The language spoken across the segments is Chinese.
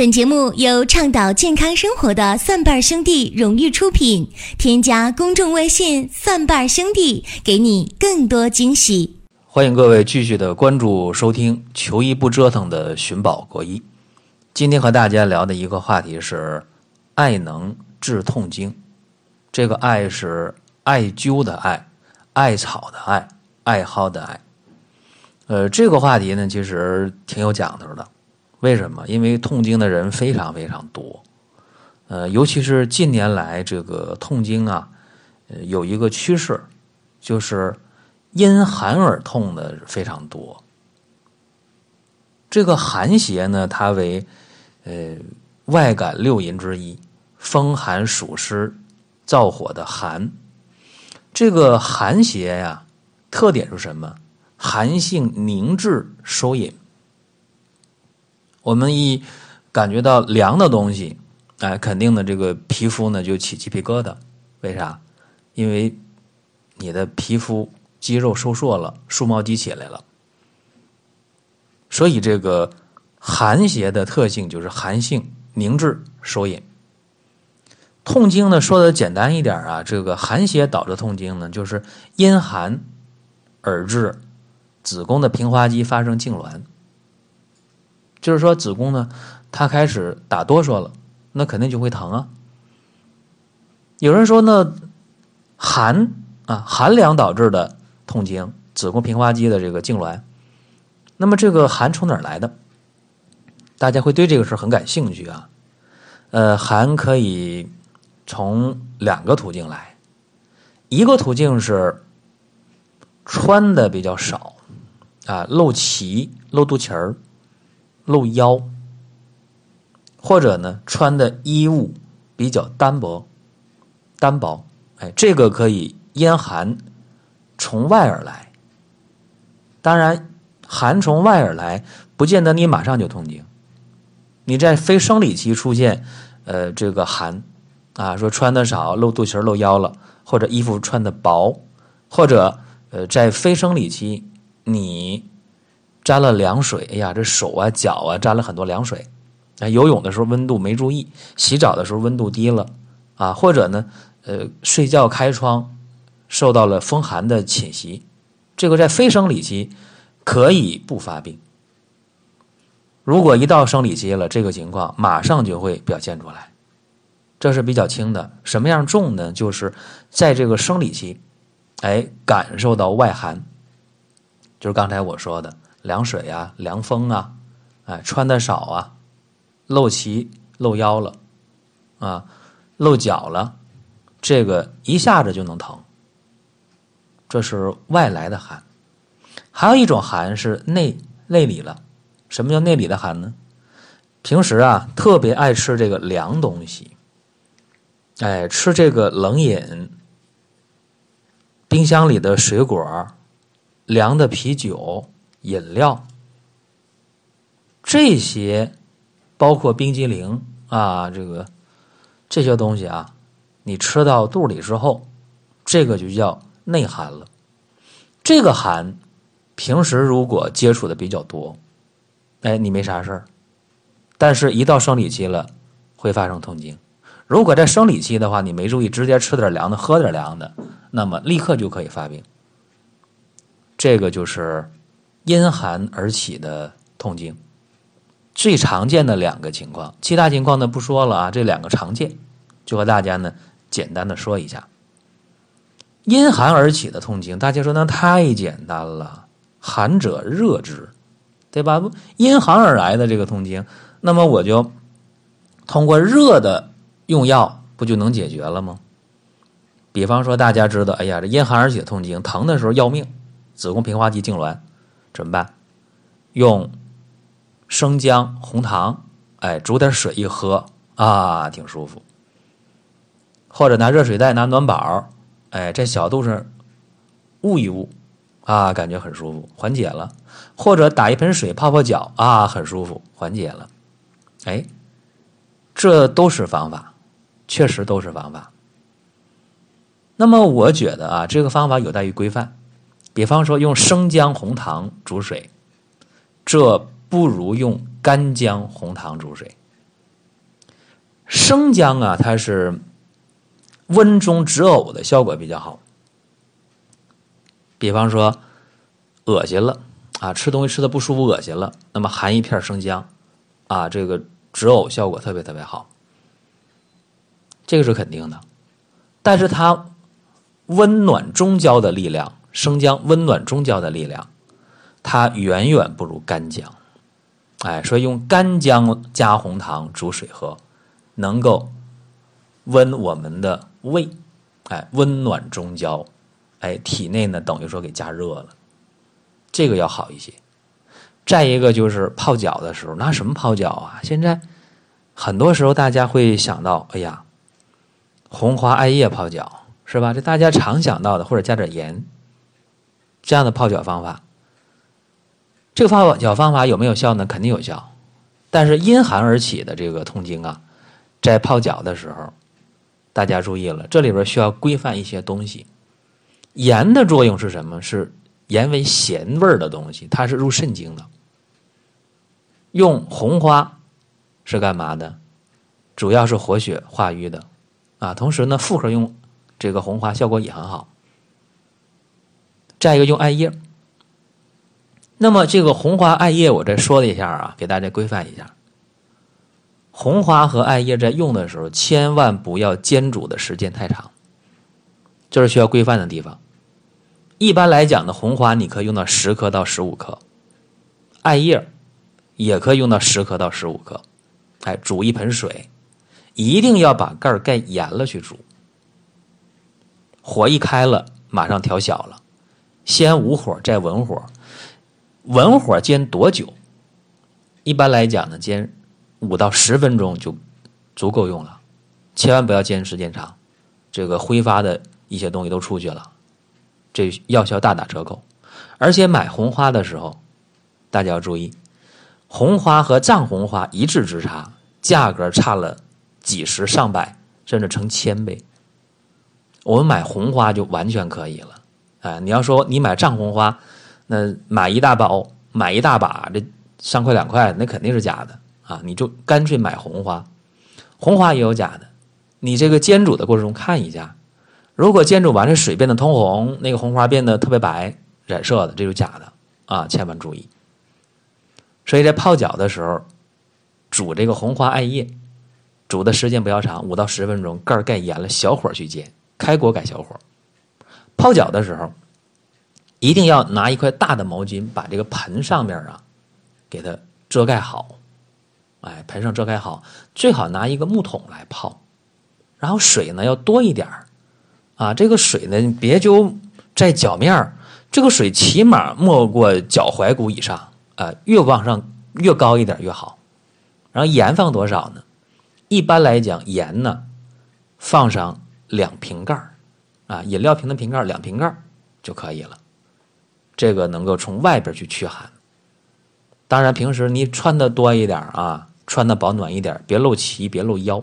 本节目由倡导健康生活的蒜瓣兄弟荣誉出品。添加公众微信“蒜瓣兄弟”，给你更多惊喜。欢迎各位继续的关注收听“求医不折腾”的寻宝国医。今天和大家聊的一个话题是艾能治痛经。这个“艾”是艾灸的“艾”，艾草的“艾”，艾蒿的“艾”。呃，这个话题呢，其实挺有讲头的。为什么？因为痛经的人非常非常多，呃，尤其是近年来这个痛经啊，有一个趋势，就是因寒而痛的非常多。这个寒邪呢，它为呃外感六淫之一，风寒暑湿燥火的寒。这个寒邪呀，特点是什么？寒性凝滞收引。我们一感觉到凉的东西，哎，肯定的，这个皮肤呢就起鸡皮疙瘩。为啥？因为你的皮肤肌肉收缩了，竖毛肌起来了。所以这个寒邪的特性就是寒性凝滞收引。痛经呢，说的简单一点啊，这个寒邪导致痛经呢，就是因寒而致子宫的平滑肌发生痉挛。就是说，子宫呢，它开始打哆嗦了，那肯定就会疼啊。有人说，那寒啊，寒凉导致的痛经，子宫平滑肌的这个痉挛，那么这个寒从哪儿来的？大家会对这个事很感兴趣啊。呃，寒可以从两个途径来，一个途径是穿的比较少啊，露脐、露肚脐儿。露腰，或者呢，穿的衣物比较单薄、单薄，哎，这个可以因寒从外而来。当然，寒从外而来，不见得你马上就痛经。你在非生理期出现，呃，这个寒啊，说穿的少、露肚脐、露腰了，或者衣服穿的薄，或者呃，在非生理期你。沾了凉水，哎呀，这手啊脚啊沾了很多凉水。啊，游泳的时候温度没注意，洗澡的时候温度低了，啊，或者呢，呃，睡觉开窗受到了风寒的侵袭，这个在非生理期可以不发病。如果一到生理期了，这个情况马上就会表现出来，这是比较轻的。什么样重呢？就是在这个生理期，哎，感受到外寒，就是刚才我说的。凉水啊，凉风啊，哎，穿的少啊，露脐露腰了，啊，露脚了，这个一下子就能疼。这是外来的寒，还有一种寒是内内里了。什么叫内里的寒呢？平时啊，特别爱吃这个凉东西，哎，吃这个冷饮，冰箱里的水果，凉的啤酒。饮料，这些包括冰激凌啊，这个这些东西啊，你吃到肚里之后，这个就叫内寒了。这个寒，平时如果接触的比较多，哎，你没啥事儿，但是一到生理期了，会发生痛经。如果在生理期的话，你没注意，直接吃点凉的，喝点凉的，那么立刻就可以发病。这个就是。因寒而起的痛经，最常见的两个情况，其他情况呢不说了啊。这两个常见，就和大家呢简单的说一下。因寒而起的痛经，大家说那太简单了，寒者热之，对吧？因寒而来的这个痛经，那么我就通过热的用药，不就能解决了吗？比方说，大家知道，哎呀，这因寒而起的痛经，疼的时候要命，子宫平滑肌痉挛。怎么办？用生姜、红糖，哎，煮点水一喝啊，挺舒服。或者拿热水袋、拿暖宝，哎，在小肚上捂一捂，啊，感觉很舒服，缓解了。或者打一盆水泡泡脚，啊，很舒服，缓解了。哎，这都是方法，确实都是方法。那么我觉得啊，这个方法有待于规范。比方说用生姜红糖煮水，这不如用干姜红糖煮水。生姜啊，它是温中止呕的效果比较好。比方说，恶心了啊，吃东西吃的不舒服，恶心了，那么含一片生姜，啊，这个止呕效果特别特别好，这个是肯定的。但是它温暖中焦的力量，生姜温暖中焦的力量，它远远不如干姜。哎，所以用干姜加红糖煮水喝，能够温我们的胃，哎，温暖中焦。哎，体内呢等于说给加热了，这个要好一些。再一个就是泡脚的时候，拿什么泡脚啊？现在很多时候大家会想到，哎呀，红花艾叶泡脚是吧？这大家常想到的，或者加点盐这样的泡脚方法。这个泡脚方法有没有效呢？肯定有效。但是因寒而起的这个痛经啊，在泡脚的时候，大家注意了，这里边需要规范一些东西。盐的作用是什么？是盐为咸味的东西，它是入肾经的。用红花是干嘛的？主要是活血化瘀的啊。同时呢，复合用这个红花效果也很好。再一个用艾叶。那么这个红花艾叶，我再说了一下啊，给大家规范一下。红花和艾叶在用的时候，千万不要煎煮的时间太长。这是需要规范的地方。一般来讲呢，红花你可以用到十克到十五克，艾叶也可以用到十克到十五克。哎，煮一盆水，一定要把盖盖严了去煮。火一开了，马上调小了，先武火再文火，文火煎多久？一般来讲呢，煎五到十分钟就足够用了，千万不要煎时间长，这个挥发的。一些东西都出去了，这药效大打折扣。而且买红花的时候，大家要注意，红花和藏红花一字之差，价格差了几十上百甚至成千倍。我们买红花就完全可以了。哎，你要说你买藏红花，那买一大包买一大把，这三块两块，那肯定是假的啊！你就干脆买红花，红花也有假的。你这个煎煮的过程中看一下。如果煎煮完这水变得通红，那个红花变得特别白，染色的，这就假的啊！千万注意。所以在泡脚的时候，煮这个红花艾叶，煮的时间不要长，五到十分钟，盖盖严了，小火去煎，开锅改小火。泡脚的时候，一定要拿一块大的毛巾把这个盆上面啊，给它遮盖好。哎，盆上遮盖好，最好拿一个木桶来泡，然后水呢要多一点。啊，这个水呢，你别就在脚面，这个水起码没过脚踝骨以上啊，越往上越高一点越好。然后盐放多少呢？一般来讲，盐呢放上两瓶盖啊，饮料瓶的瓶盖两瓶盖就可以了。这个能够从外边去驱寒。当然，平时你穿的多一点啊，穿的保暖一点，别露脐，别露腰。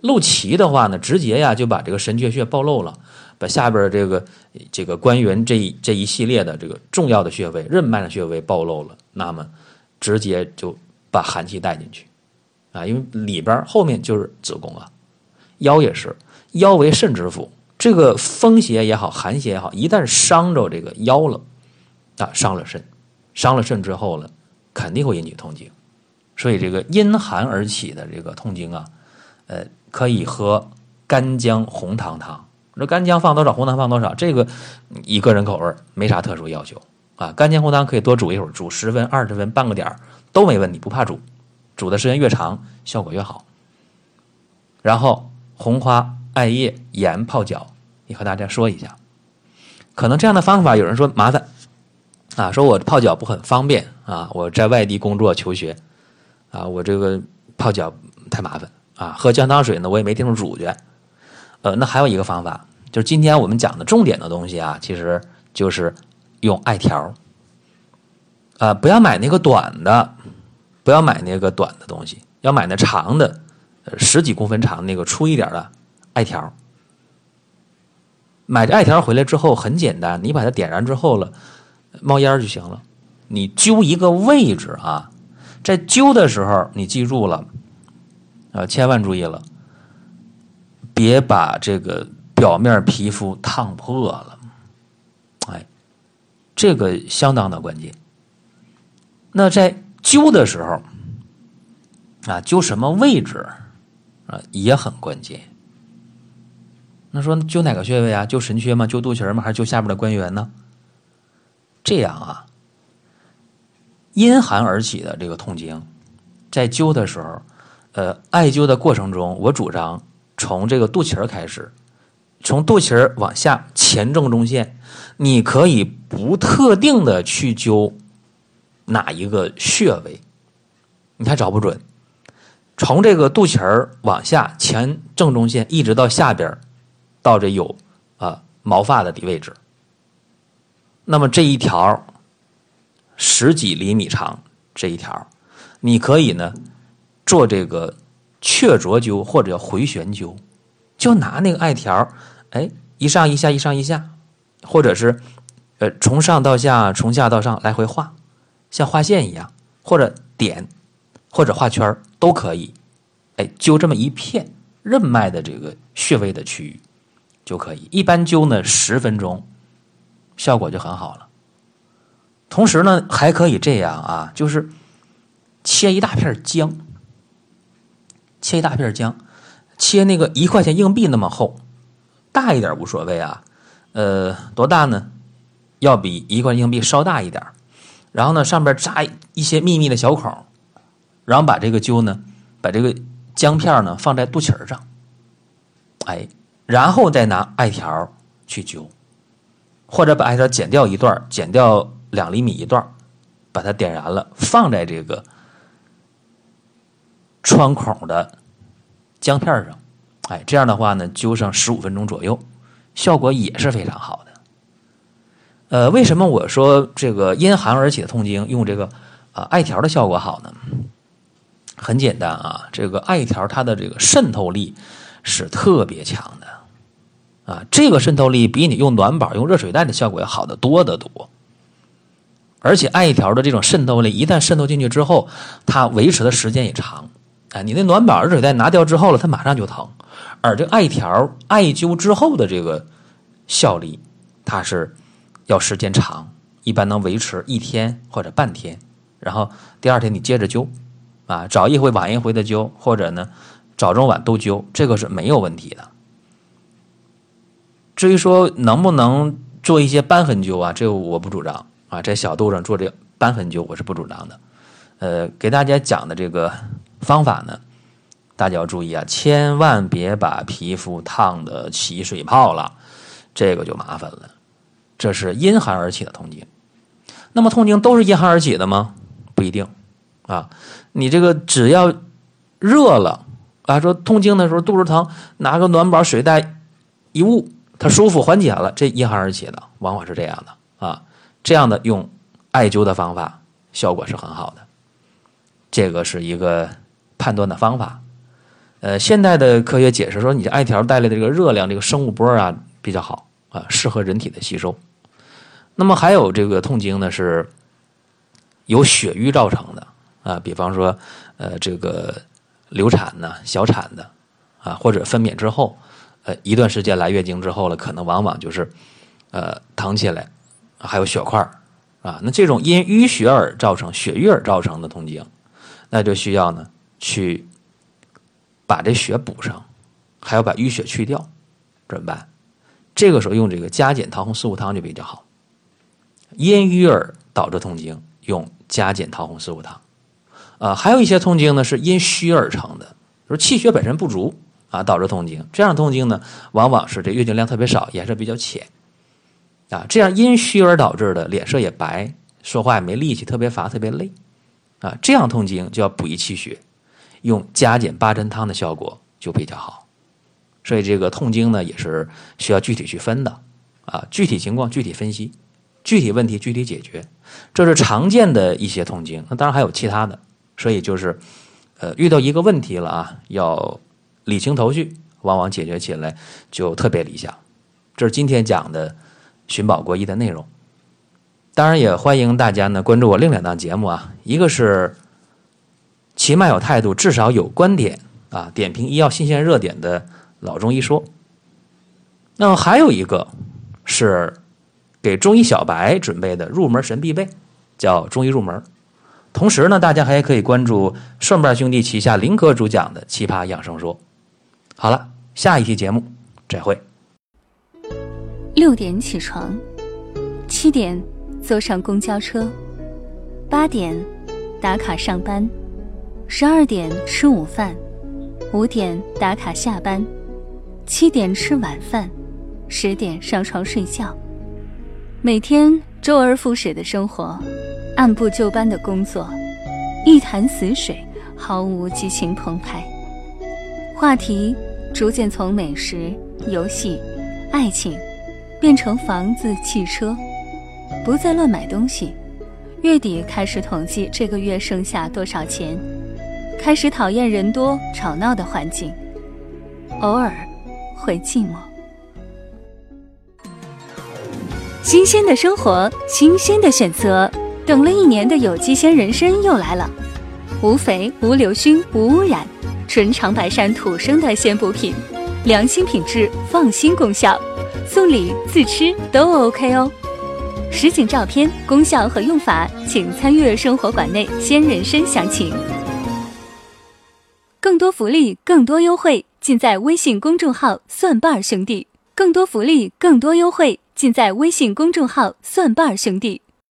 露脐的话呢，直接呀就把这个神阙穴暴露了，把下边这个这个关元这这一系列的这个重要的穴位、任脉的穴位暴露了，那么直接就把寒气带进去啊，因为里边后面就是子宫啊，腰也是，腰为肾之府，这个风邪也好，寒邪也好，一旦伤着这个腰了啊，伤了肾，伤了肾之后了，肯定会引起痛经，所以这个因寒而起的这个痛经啊，呃。可以喝干姜红糖汤，那干姜放多少，红糖放多少，这个以个人口味没啥特殊要求啊。干姜红糖可以多煮一会儿，煮十分、二十分、半个点儿都没问题，不怕煮，煮的时间越长，效果越好。然后红花、艾叶、盐泡脚，你和大家说一下。可能这样的方法有人说麻烦啊，说我泡脚不很方便啊，我在外地工作求学啊，我这个泡脚太麻烦。啊，喝姜汤水呢，我也没地方煮去。呃，那还有一个方法，就是今天我们讲的重点的东西啊，其实就是用艾条。啊，不要买那个短的，不要买那个短的东西，要买那长的，十几公分长那个粗一点的艾条。买这艾条回来之后很简单，你把它点燃之后了，冒烟就行了。你揪一个位置啊，在揪的时候你记住了。啊，千万注意了，别把这个表面皮肤烫破了。哎，这个相当的关键。那在灸的时候啊，灸什么位置啊也很关键。那说灸哪个穴位啊？灸神阙吗？灸肚脐吗？还是灸下边的关元呢？这样啊，阴寒而起的这个痛经，在灸的时候，呃，艾灸的过程中，我主张从这个肚脐儿开始，从肚脐儿往下前正中线，你可以不特定的去灸哪一个穴位，你还找不准。从这个肚脐儿往下前正中线，一直到下边到这有啊毛发的底位置。那么这一条十几厘米长，这一条，你可以呢做这个雀啄灸或者回旋灸，就拿那个艾条，哎，一上一下，一上一下，或者是呃从上到下，从下到上来回画，像画线一样，或者点，或者画圈都可以，哎，灸这么一片任脉的这个穴位的区域就可以，一般灸呢十分钟。效果就很好了。同时呢，还可以这样啊，就是切一大片姜，切一大片姜，切那个一块钱硬币那么厚，大一点无所谓啊。呃，多大呢？要比一块硬币稍大一点。然后呢，上边扎一些密密的小孔，然后把这个灸呢，把这个姜片呢放在肚脐上，哎，然后再拿艾条去灸。或者把艾条剪掉一段，剪掉两厘米一段，把它点燃了，放在这个穿孔的姜片上，哎，这样的话呢，灸上十五分钟左右，效果也是非常好的。呃，为什么我说这个因寒而起的痛经用这个啊艾条的效果好呢？很简单啊，这个艾条它的这个渗透力是特别强的。啊，这个渗透力比你用暖宝、用热水袋的效果要好得多得多。而且艾条的这种渗透力，一旦渗透进去之后，它维持的时间也长。哎，你那暖宝、热水袋拿掉之后了，它马上就疼。而这艾条艾灸之后的这个效力，它是要时间长，一般能维持一天或者半天。然后第二天你接着灸，啊，早一回晚一回的灸，或者呢早中晚都灸，这个是没有问题的。至于说能不能做一些瘢痕灸啊，这我不主张啊，在小肚上做这瘢痕灸我是不主张的。呃，给大家讲的这个方法呢，大家要注意啊，千万别把皮肤烫的起水泡了，这个就麻烦了。这是因寒而起的痛经。那么痛经都是因寒而起的吗？不一定啊。你这个只要热了啊，说痛经的时候肚子疼，拿个暖宝水袋一捂。它舒服缓解了，这因寒而起的，往往是这样的啊。这样的用艾灸的方法效果是很好的，这个是一个判断的方法。呃，现代的科学解释说，你艾条带来的这个热量，这个生物波啊比较好啊，适合人体的吸收。那么还有这个痛经呢，是由血瘀造成的啊，比方说呃这个流产呢、小产的啊，或者分娩之后。呃，一段时间来月经之后了，可能往往就是，呃，疼起来，还有血块啊。那这种因淤血而造成血瘀而造成的痛经，那就需要呢去把这血补上，还要把淤血去掉，怎么办？这个时候用这个加减桃红四物汤就比较好。因瘀而导致痛经，用加减桃红四物汤。啊，还有一些痛经呢是因虚而成的，就是气血本身不足。啊，导致痛经，这样痛经呢，往往是这月经量特别少，颜色比较浅，啊，这样因虚而导致的脸色也白，说话也没力气，特别乏，特别累，啊，这样痛经就要补益气血，用加减八珍汤的效果就比较好。所以这个痛经呢，也是需要具体去分的，啊，具体情况具体分析，具体问题具体解决，这是常见的一些痛经。那当然还有其他的，所以就是，呃，遇到一个问题了啊，要。理清头绪，往往解决起来就特别理想。这是今天讲的寻宝国医的内容。当然，也欢迎大家呢关注我另两档节目啊，一个是起码有态度，至少有观点啊，点评医药新鲜热点的老中医说。那么还有一个是给中医小白准备的入门神必备，叫中医入门。同时呢，大家还可以关注顺瓣兄弟旗下林哥主讲的《奇葩养生说》。好了，下一期节目再会。六点起床，七点坐上公交车，八点打卡上班，十二点吃午饭，五点打卡下班，七点吃晚饭，十点上床睡觉。每天周而复始的生活。按部就班的工作，一潭死水，毫无激情澎湃。话题逐渐从美食、游戏、爱情，变成房子、汽车，不再乱买东西。月底开始统计这个月剩下多少钱，开始讨厌人多吵闹的环境，偶尔会寂寞。新鲜的生活，新鲜的选择。等了一年的有机鲜人参又来了，无肥、无硫熏、无污染，纯长白山土生的鲜补品，良心品质，放心功效，送礼自吃都 OK 哦。实景照片、功效和用法，请参阅生活馆内鲜人参详情。更多福利、更多优惠，尽在微信公众号“蒜瓣兄弟”。更多福利、更多优惠，尽在微信公众号“蒜瓣兄弟”。